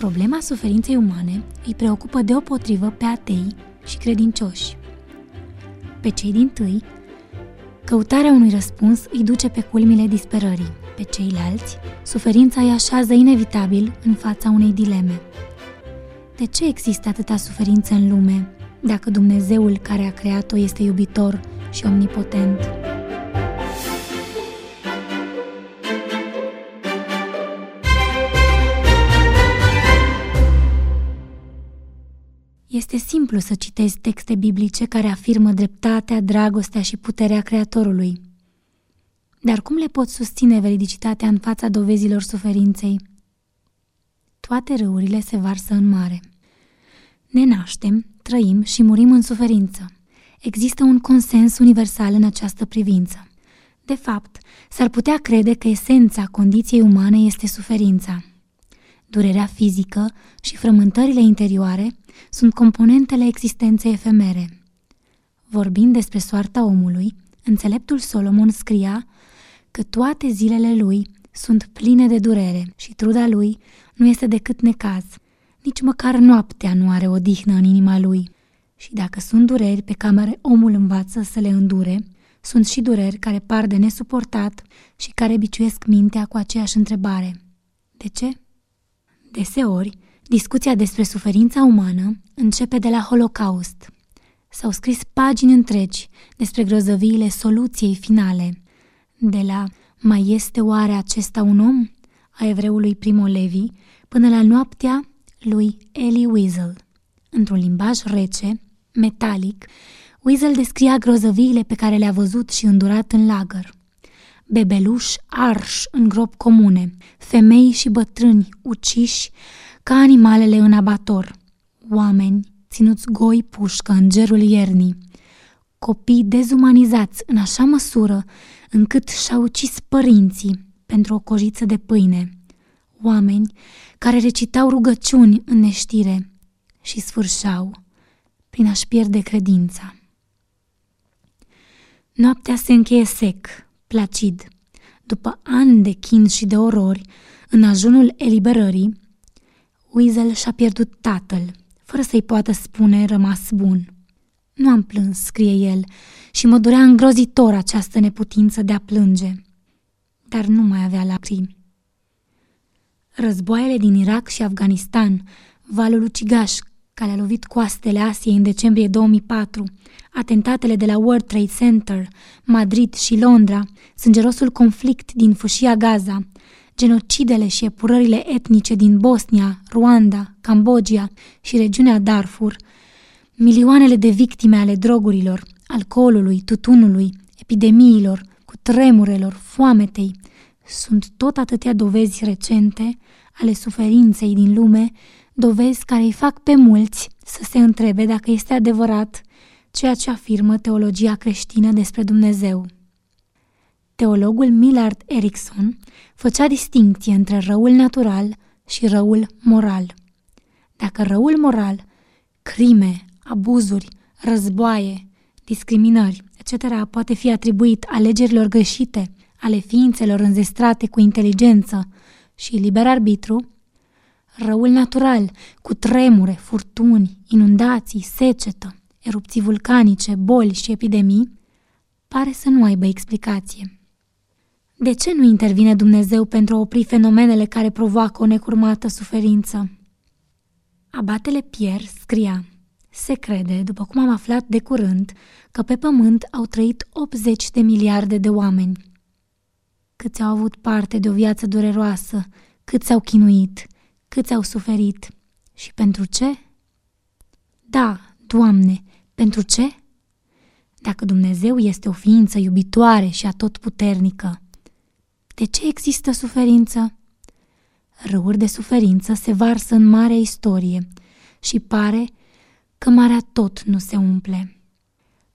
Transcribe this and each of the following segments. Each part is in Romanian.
Problema suferinței umane îi preocupă deopotrivă pe atei și credincioși. Pe cei din tâi, căutarea unui răspuns îi duce pe culmile disperării. Pe ceilalți, suferința îi așează inevitabil în fața unei dileme. De ce există atâta suferință în lume dacă Dumnezeul care a creat-o este iubitor și omnipotent? Este simplu să citezi texte biblice care afirmă dreptatea, dragostea și puterea Creatorului. Dar cum le pot susține veridicitatea în fața dovezilor suferinței? Toate râurile se varsă în mare. Ne naștem, trăim și murim în suferință. Există un consens universal în această privință. De fapt, s-ar putea crede că esența condiției umane este suferința. Durerea fizică și frământările interioare sunt componentele existenței efemere. Vorbind despre soarta omului, înțeleptul Solomon scria că toate zilele lui sunt pline de durere și truda lui nu este decât necaz. Nici măcar noaptea nu are odihnă în inima lui. Și dacă sunt dureri pe care omul învață să le îndure, sunt și dureri care par de nesuportat și care biciuiesc mintea cu aceeași întrebare. De ce? Deseori, discuția despre suferința umană începe de la Holocaust. S-au scris pagini întregi despre grozăviile soluției finale, de la Mai este oare acesta un om? a evreului Primo Levi, până la noaptea lui Eli Wiesel. Într-un limbaj rece, metalic, Wiesel descria grozăviile pe care le-a văzut și îndurat în lagăr. Bebeluși arși în grop comune, femei și bătrâni uciși ca animalele în abator, oameni ținuți goi pușcă în gerul iernii, copii dezumanizați în așa măsură încât și-au ucis părinții pentru o cojiță de pâine, oameni care recitau rugăciuni în neștire și sfârșeau prin a-și pierde credința. Noaptea se încheie sec, placid. După ani de chin și de orori, în ajunul eliberării, Weasel și-a pierdut tatăl, fără să-i poată spune rămas bun. Nu am plâns, scrie el, și mă durea îngrozitor această neputință de a plânge. Dar nu mai avea lacrimi. Războaiele din Irak și Afganistan, valul ucigaș care a lovit coastele Asiei în decembrie 2004, atentatele de la World Trade Center, Madrid și Londra, sângerosul conflict din fâșia Gaza, genocidele și epurările etnice din Bosnia, Ruanda, Cambodgia și regiunea Darfur, milioanele de victime ale drogurilor, alcoolului, tutunului, epidemiilor, cu tremurelor, foametei, sunt tot atâtea dovezi recente ale suferinței din lume, dovezi care îi fac pe mulți să se întrebe dacă este adevărat ceea ce afirmă teologia creștină despre Dumnezeu. Teologul Millard Erickson făcea distincție între răul natural și răul moral. Dacă răul moral, crime, abuzuri, războaie, discriminări, etc., poate fi atribuit alegerilor greșite ale ființelor înzestrate cu inteligență și liber arbitru, răul natural, cu tremure, furtuni, inundații, secetă, erupții vulcanice, boli și epidemii, pare să nu aibă explicație. De ce nu intervine Dumnezeu pentru a opri fenomenele care provoacă o necurmată suferință? Abatele Pierre scria Se crede, după cum am aflat de curând, că pe pământ au trăit 80 de miliarde de oameni. Câți au avut parte de o viață dureroasă, câți au chinuit, câți au suferit și pentru ce? Da, Doamne, pentru ce? Dacă Dumnezeu este o ființă iubitoare și atotputernică, de ce există suferință? Râuri de suferință se varsă în marea istorie și pare că marea tot nu se umple.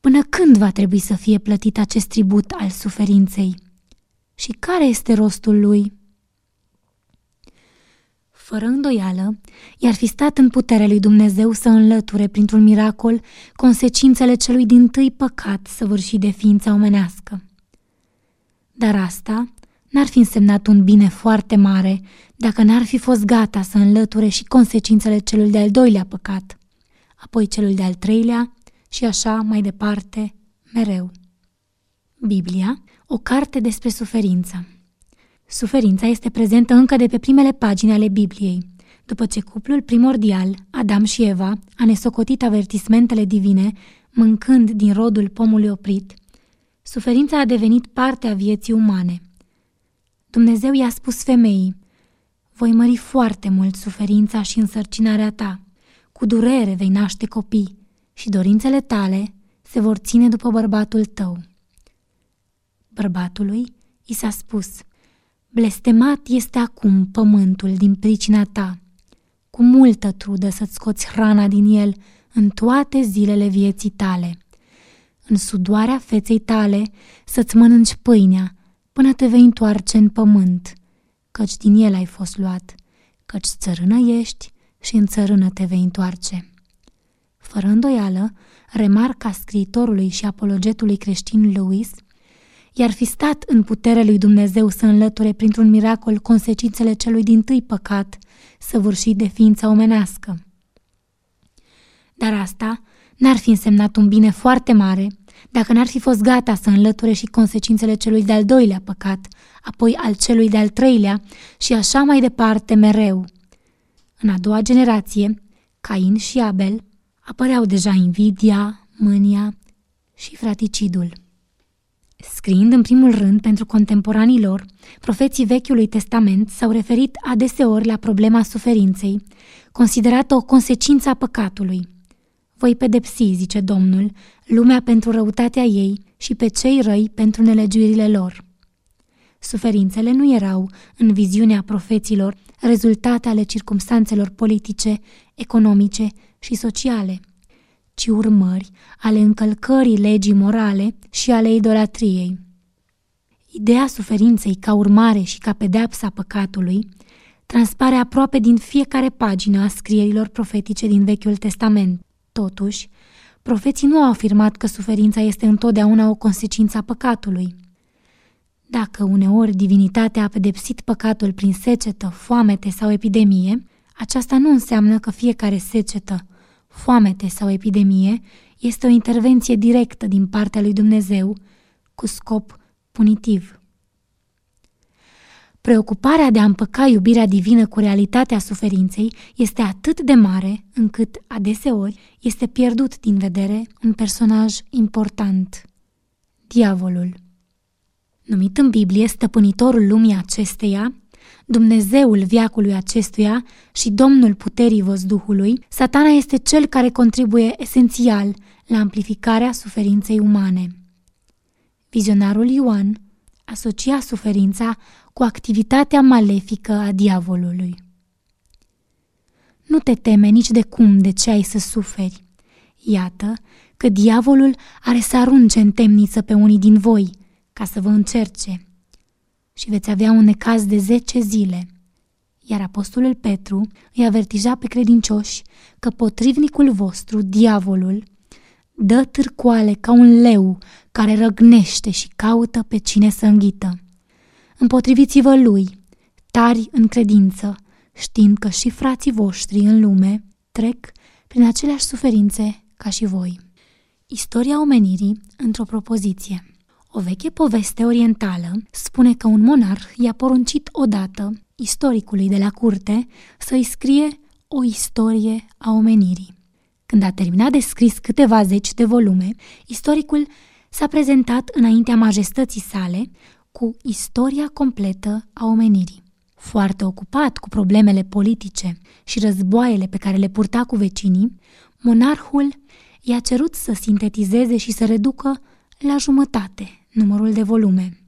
Până când va trebui să fie plătit acest tribut al suferinței? Și care este rostul lui? Fără îndoială, i-ar fi stat în puterea lui Dumnezeu să înlăture printr-un miracol consecințele celui din tâi păcat săvârșit de ființa omenească. Dar asta n-ar fi însemnat un bine foarte mare dacă n-ar fi fost gata să înlăture și consecințele celui de-al doilea păcat, apoi celul de-al treilea și așa mai departe, mereu. Biblia, o carte despre suferință. Suferința este prezentă încă de pe primele pagini ale Bibliei. După ce cuplul primordial, Adam și Eva, a nesocotit avertismentele divine, mâncând din rodul pomului oprit, suferința a devenit parte a vieții umane. Dumnezeu i-a spus femeii, voi mări foarte mult suferința și însărcinarea ta. Cu durere vei naște copii și dorințele tale se vor ține după bărbatul tău. Bărbatului i s-a spus, blestemat este acum pământul din pricina ta. Cu multă trudă să-ți scoți hrana din el în toate zilele vieții tale. În sudoarea feței tale să-ți mănânci pâinea până te vei întoarce în pământ, căci din el ai fost luat, căci țărână ești și în țărână te vei întoarce. Fără îndoială, remarca scriitorului și apologetului creștin Lewis, iar fi stat în puterea lui Dumnezeu să înlăture printr-un miracol consecințele celui din tâi păcat, săvârșit de ființa omenească. Dar asta n-ar fi însemnat un bine foarte mare dacă n-ar fi fost gata să înlăture și consecințele celui de-al doilea păcat, apoi al celui de-al treilea și așa mai departe mereu. În a doua generație, Cain și Abel apăreau deja invidia, mânia și fraticidul. Scriind în primul rând pentru contemporanii lor, profeții Vechiului Testament s-au referit adeseori la problema suferinței, considerată o consecință a păcatului. Voi pedepsi, zice Domnul, lumea pentru răutatea ei și pe cei răi pentru nelegiuirile lor. Suferințele nu erau, în viziunea profeților, rezultate ale circumstanțelor politice, economice și sociale, ci urmări ale încălcării legii morale și ale idolatriei. Ideea suferinței ca urmare și ca pedeapsa păcatului transpare aproape din fiecare pagină a scrierilor profetice din Vechiul Testament. Totuși, profeții nu au afirmat că suferința este întotdeauna o consecință a păcatului. Dacă uneori divinitatea a pedepsit păcatul prin secetă, foamete sau epidemie, aceasta nu înseamnă că fiecare secetă, foamete sau epidemie este o intervenție directă din partea lui Dumnezeu cu scop punitiv. Preocuparea de a împăca iubirea divină cu realitatea suferinței este atât de mare încât, adeseori, este pierdut din vedere un personaj important, diavolul. Numit în Biblie stăpânitorul lumii acesteia, Dumnezeul viacului acestuia și Domnul puterii văzduhului, satana este cel care contribuie esențial la amplificarea suferinței umane. Vizionarul Ioan asocia suferința cu activitatea malefică a diavolului. Nu te teme nici de cum de ce ai să suferi. Iată că diavolul are să arunce în temniță pe unii din voi, ca să vă încerce. Și veți avea un necaz de zece zile. Iar apostolul Petru îi avertija pe credincioși că potrivnicul vostru, diavolul, dă târcoale ca un leu care răgnește și caută pe cine să înghită. Împotriviți-vă lui, tari în credință, știind că și frații voștri în lume trec prin aceleași suferințe ca și voi. Istoria omenirii într-o propoziție. O veche poveste orientală spune că un monarh i-a poruncit odată istoricului de la curte să-i scrie o istorie a omenirii. Când a terminat de scris câteva zeci de volume, istoricul s-a prezentat înaintea majestății sale cu istoria completă a omenirii. Foarte ocupat cu problemele politice și războaiele pe care le purta cu vecinii, monarhul i-a cerut să sintetizeze și să reducă la jumătate numărul de volume.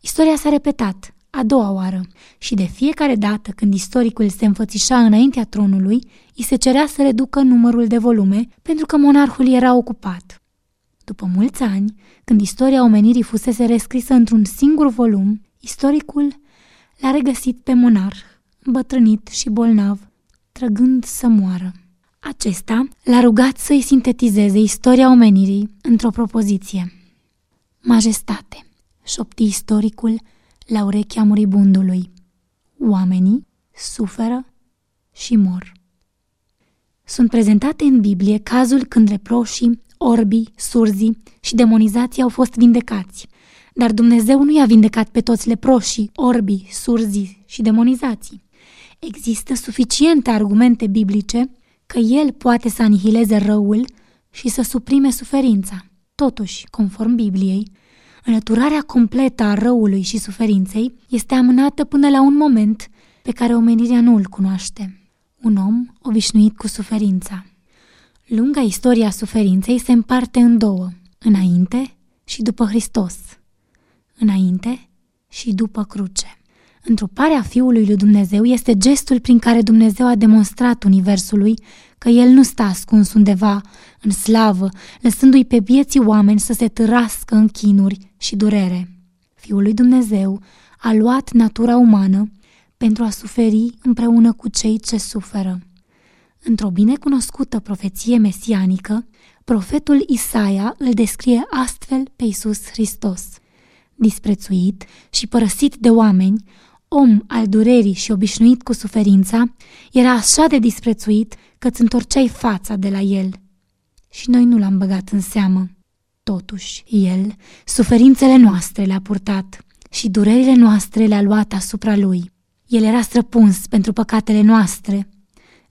Istoria s-a repetat, a doua oară, și de fiecare dată când istoricul se înfățișa înaintea tronului, îi se cerea să reducă numărul de volume pentru că monarhul era ocupat. După mulți ani, când istoria omenirii fusese rescrisă într-un singur volum, istoricul l-a regăsit pe monarh, îmbătrânit și bolnav, trăgând să moară. Acesta l-a rugat să-i sintetizeze istoria omenirii într-o propoziție. Majestate, șopti istoricul, la urechea muribundului. Oamenii suferă și mor. Sunt prezentate în Biblie cazul când reproșii, orbii, surzii și demonizații au fost vindecați. Dar Dumnezeu nu i-a vindecat pe toți leproșii, orbii, surzii și demonizații. Există suficiente argumente biblice că El poate să anihileze răul și să suprime suferința. Totuși, conform Bibliei, înlăturarea completă a răului și suferinței este amânată până la un moment pe care omenirea nu îl cunoaște. Un om obișnuit cu suferința. Lunga istoria suferinței se împarte în două, înainte și după Hristos, înainte și după cruce. Întruparea Fiului lui Dumnezeu este gestul prin care Dumnezeu a demonstrat Universului că El nu stă ascuns undeva, în slavă, lăsându-i pe vieții oameni să se târască în chinuri și durere. Fiul lui Dumnezeu a luat natura umană pentru a suferi împreună cu cei ce suferă. Într-o binecunoscută profeție mesianică, profetul Isaia îl descrie astfel pe Isus Hristos. Disprețuit și părăsit de oameni, om al durerii și obișnuit cu suferința, era așa de disprețuit că îți întorceai fața de la el. Și noi nu l-am băgat în seamă. Totuși, el, suferințele noastre le-a purtat și durerile noastre le-a luat asupra lui. El era străpuns pentru păcatele noastre,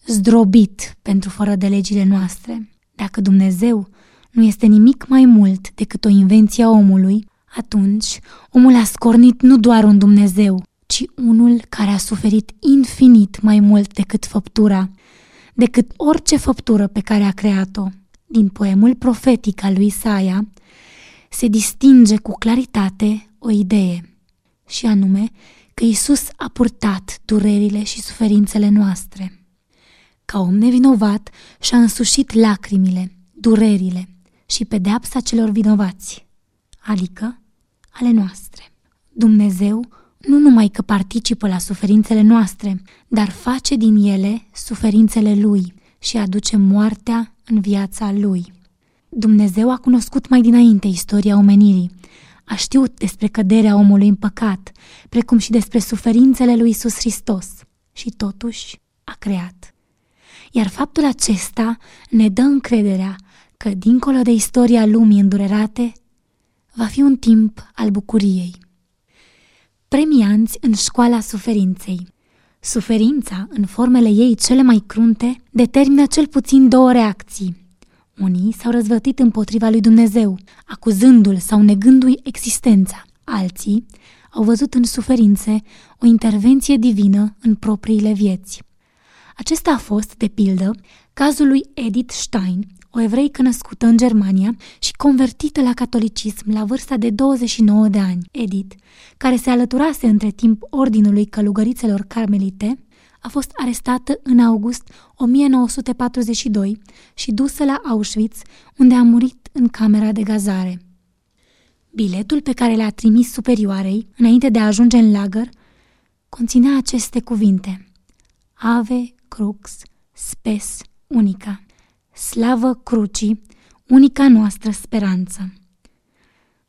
zdrobit pentru fără de legile noastre. Dacă Dumnezeu nu este nimic mai mult decât o invenție a omului, atunci omul a scornit nu doar un Dumnezeu, ci unul care a suferit infinit mai mult decât făptura, decât orice făptură pe care a creat-o. Din poemul profetic al lui Isaia se distinge cu claritate o idee, și anume că Isus a purtat durerile și suferințele noastre. Ca om nevinovat și-a însușit lacrimile, durerile și pedeapsa celor vinovați, adică ale noastre. Dumnezeu nu numai că participă la suferințele noastre, dar face din ele suferințele Lui și aduce moartea în viața Lui. Dumnezeu a cunoscut mai dinainte istoria omenirii, a știut despre căderea omului în păcat, precum și despre suferințele lui Isus Hristos și totuși a creat. Iar faptul acesta ne dă încrederea că, dincolo de istoria lumii îndurerate, va fi un timp al bucuriei. Premianți în școala suferinței Suferința, în formele ei cele mai crunte, determină cel puțin două reacții. Unii s-au răzvătit împotriva lui Dumnezeu, acuzându-l sau negându-i existența. Alții au văzut în suferințe o intervenție divină în propriile vieți. Acesta a fost, de pildă, cazul lui Edith Stein, o evreică născută în Germania și convertită la catolicism la vârsta de 29 de ani. Edith, care se alăturase între timp ordinului călugărițelor carmelite, a fost arestată în august 1942 și dusă la Auschwitz, unde a murit în camera de gazare. Biletul pe care l-a trimis superioarei, înainte de a ajunge în lagăr, conținea aceste cuvinte. Ave crux spes unica. Slavă crucii, unica noastră speranță.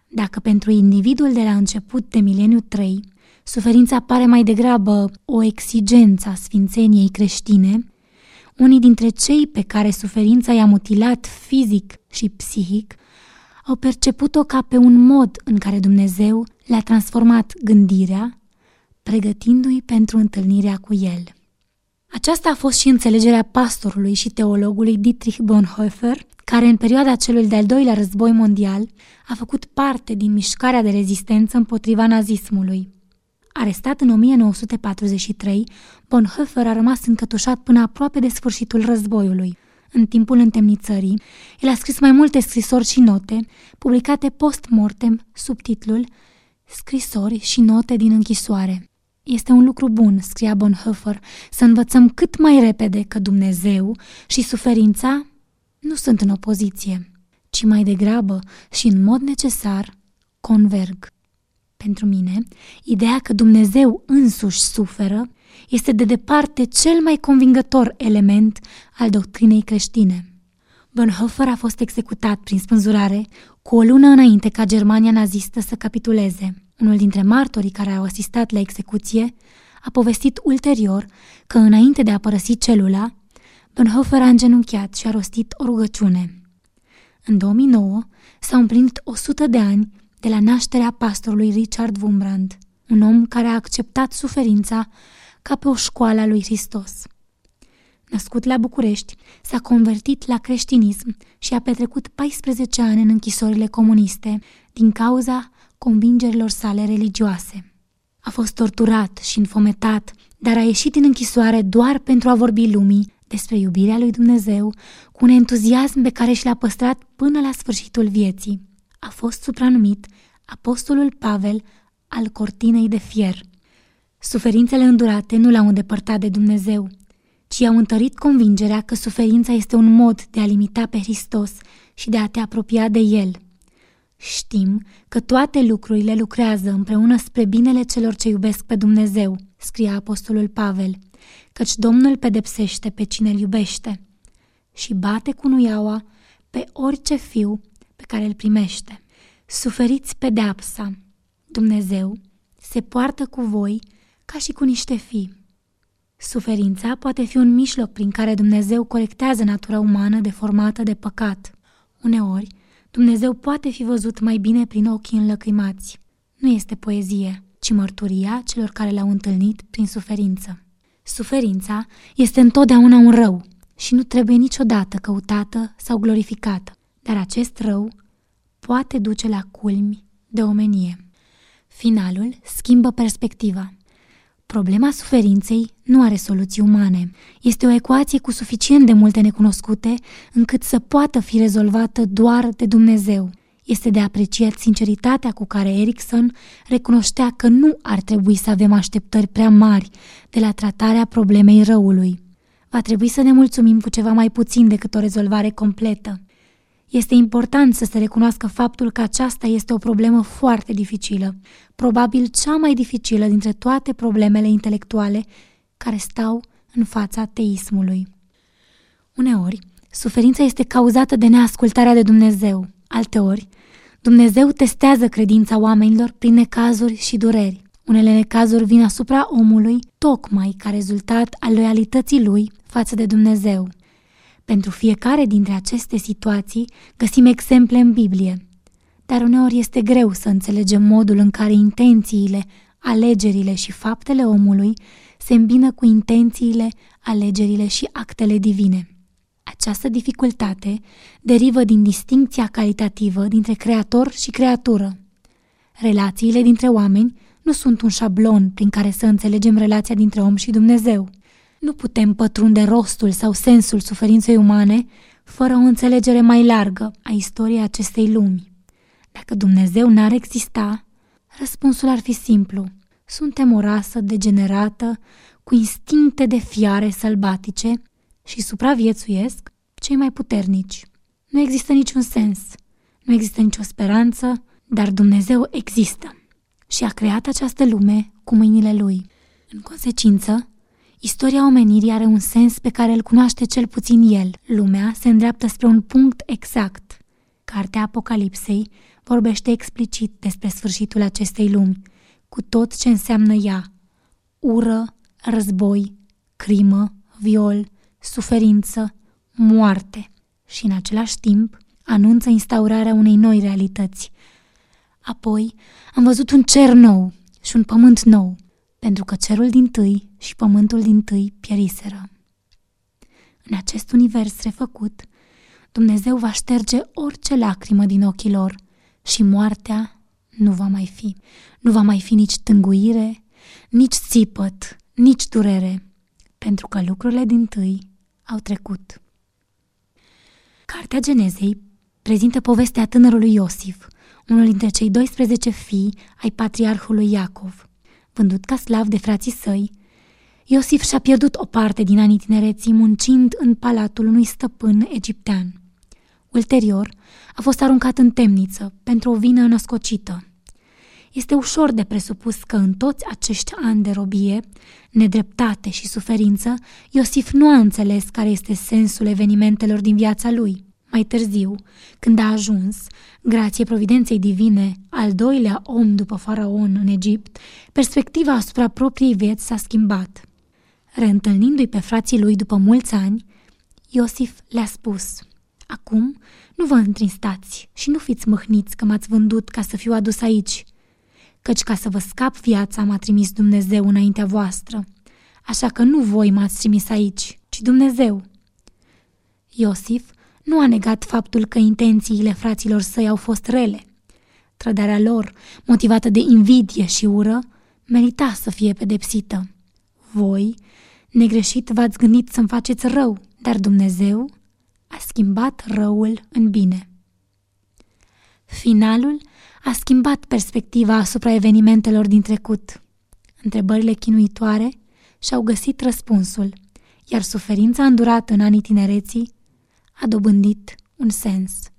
Dacă pentru individul de la început de mileniu 3, suferința pare mai degrabă o exigență a sfințeniei creștine, unii dintre cei pe care suferința i-a mutilat fizic și psihic au perceput-o ca pe un mod în care Dumnezeu le-a transformat gândirea, pregătindu-i pentru întâlnirea cu El. Aceasta a fost și înțelegerea pastorului și teologului Dietrich Bonhoeffer, care în perioada celui de-al doilea război mondial a făcut parte din mișcarea de rezistență împotriva nazismului. Arestat în 1943, Bonhoeffer a rămas încătușat până aproape de sfârșitul războiului. În timpul întemnițării, el a scris mai multe scrisori și note, publicate post-mortem sub titlul Scrisori și note din închisoare. Este un lucru bun, scria Bonhoeffer, să învățăm cât mai repede că Dumnezeu și suferința nu sunt în opoziție, ci mai degrabă și în mod necesar converg. Pentru mine, ideea că Dumnezeu însuși suferă este de departe cel mai convingător element al doctrinei creștine. Bonhoeffer a fost executat prin spânzurare cu o lună înainte ca Germania nazistă să capituleze. Unul dintre martorii care au asistat la execuție, a povestit ulterior că înainte de a părăsi celula, Bonhoeffer a îngenunchiat și a rostit o rugăciune. În 2009 s-au împlinit 100 de ani de la nașterea pastorului Richard Wumbrand, un om care a acceptat suferința ca pe o școală a lui Hristos. Născut la București, s-a convertit la creștinism și a petrecut 14 ani în închisorile comuniste din cauza convingerilor sale religioase. A fost torturat și înfometat, dar a ieșit din închisoare doar pentru a vorbi lumii despre iubirea lui Dumnezeu cu un entuziasm pe care și l-a păstrat până la sfârșitul vieții. A fost supranumit Apostolul Pavel al cortinei de fier. Suferințele îndurate nu l-au îndepărtat de Dumnezeu, ci i-au întărit convingerea că suferința este un mod de a limita pe Hristos și de a te apropia de El. Știm că toate lucrurile lucrează împreună spre binele celor ce iubesc pe Dumnezeu, scrie Apostolul Pavel, căci Domnul pedepsește pe cine îl iubește și bate cu nuiaua pe orice fiu pe care îl primește. Suferiți pedeapsa. Dumnezeu se poartă cu voi ca și cu niște fii. Suferința poate fi un mijloc prin care Dumnezeu corectează natura umană deformată de păcat. Uneori, Dumnezeu poate fi văzut mai bine prin ochii înlăcrimați. Nu este poezie, ci mărturia celor care l-au întâlnit prin suferință. Suferința este întotdeauna un rău și nu trebuie niciodată căutată sau glorificată, dar acest rău poate duce la culmi de omenie. Finalul schimbă perspectiva. Problema suferinței nu are soluții umane. Este o ecuație cu suficient de multe necunoscute încât să poată fi rezolvată doar de Dumnezeu. Este de apreciat sinceritatea cu care Erickson recunoștea că nu ar trebui să avem așteptări prea mari de la tratarea problemei răului. Va trebui să ne mulțumim cu ceva mai puțin decât o rezolvare completă. Este important să se recunoască faptul că aceasta este o problemă foarte dificilă, probabil cea mai dificilă dintre toate problemele intelectuale care stau în fața teismului. Uneori, suferința este cauzată de neascultarea de Dumnezeu. Alteori, Dumnezeu testează credința oamenilor prin necazuri și dureri. Unele necazuri vin asupra omului tocmai ca rezultat al loialității lui față de Dumnezeu. Pentru fiecare dintre aceste situații găsim exemple în Biblie, dar uneori este greu să înțelegem modul în care intențiile, alegerile și faptele omului se îmbină cu intențiile, alegerile și actele divine. Această dificultate derivă din distincția calitativă dintre creator și creatură. Relațiile dintre oameni nu sunt un șablon prin care să înțelegem relația dintre om și Dumnezeu. Nu putem pătrunde rostul sau sensul suferinței umane fără o înțelegere mai largă a istoriei acestei lumi. Dacă Dumnezeu n-ar exista, răspunsul ar fi simplu. Suntem o rasă degenerată, cu instincte de fiare sălbatice și supraviețuiesc cei mai puternici. Nu există niciun sens, nu există nicio speranță, dar Dumnezeu există și a creat această lume cu mâinile Lui. În consecință, Istoria omenirii are un sens pe care îl cunoaște cel puțin el. Lumea se îndreaptă spre un punct exact. Cartea Apocalipsei vorbește explicit despre sfârșitul acestei lumi, cu tot ce înseamnă ea. Ură, război, crimă, viol, suferință, moarte și în același timp anunță instaurarea unei noi realități. Apoi am văzut un cer nou și un pământ nou, pentru că cerul din tâi și pământul din tâi pieriseră. În acest univers refăcut, Dumnezeu va șterge orice lacrimă din ochii lor și moartea nu va mai fi. Nu va mai fi nici tânguire, nici țipăt, nici durere, pentru că lucrurile din tâi au trecut. Cartea Genezei prezintă povestea tânărului Iosif, unul dintre cei 12 fii ai patriarhului Iacov. Vândut ca slav de frații săi, Iosif și-a pierdut o parte din anii tinereții muncind în palatul unui stăpân egiptean. Ulterior, a fost aruncat în temniță pentru o vină născocită. Este ușor de presupus că în toți acești ani de robie, nedreptate și suferință, Iosif nu a înțeles care este sensul evenimentelor din viața lui. Mai târziu, când a ajuns, grație providenței divine, al doilea om după faraon în Egipt, perspectiva asupra propriei vieți s-a schimbat. Reîntâlnindu-i pe frații lui după mulți ani, Iosif le-a spus, Acum nu vă întristați și nu fiți mâhniți că m-ați vândut ca să fiu adus aici, căci ca să vă scap viața m-a trimis Dumnezeu înaintea voastră, așa că nu voi m-ați trimis aici, ci Dumnezeu. Iosif nu a negat faptul că intențiile fraților săi au fost rele. Trădarea lor, motivată de invidie și ură, merita să fie pedepsită. Voi, negreșit, v-ați gândit să-mi faceți rău, dar Dumnezeu a schimbat răul în bine. Finalul a schimbat perspectiva asupra evenimentelor din trecut. Întrebările chinuitoare și-au găsit răspunsul, iar suferința îndurată în anii tinereții a dobândit un sens.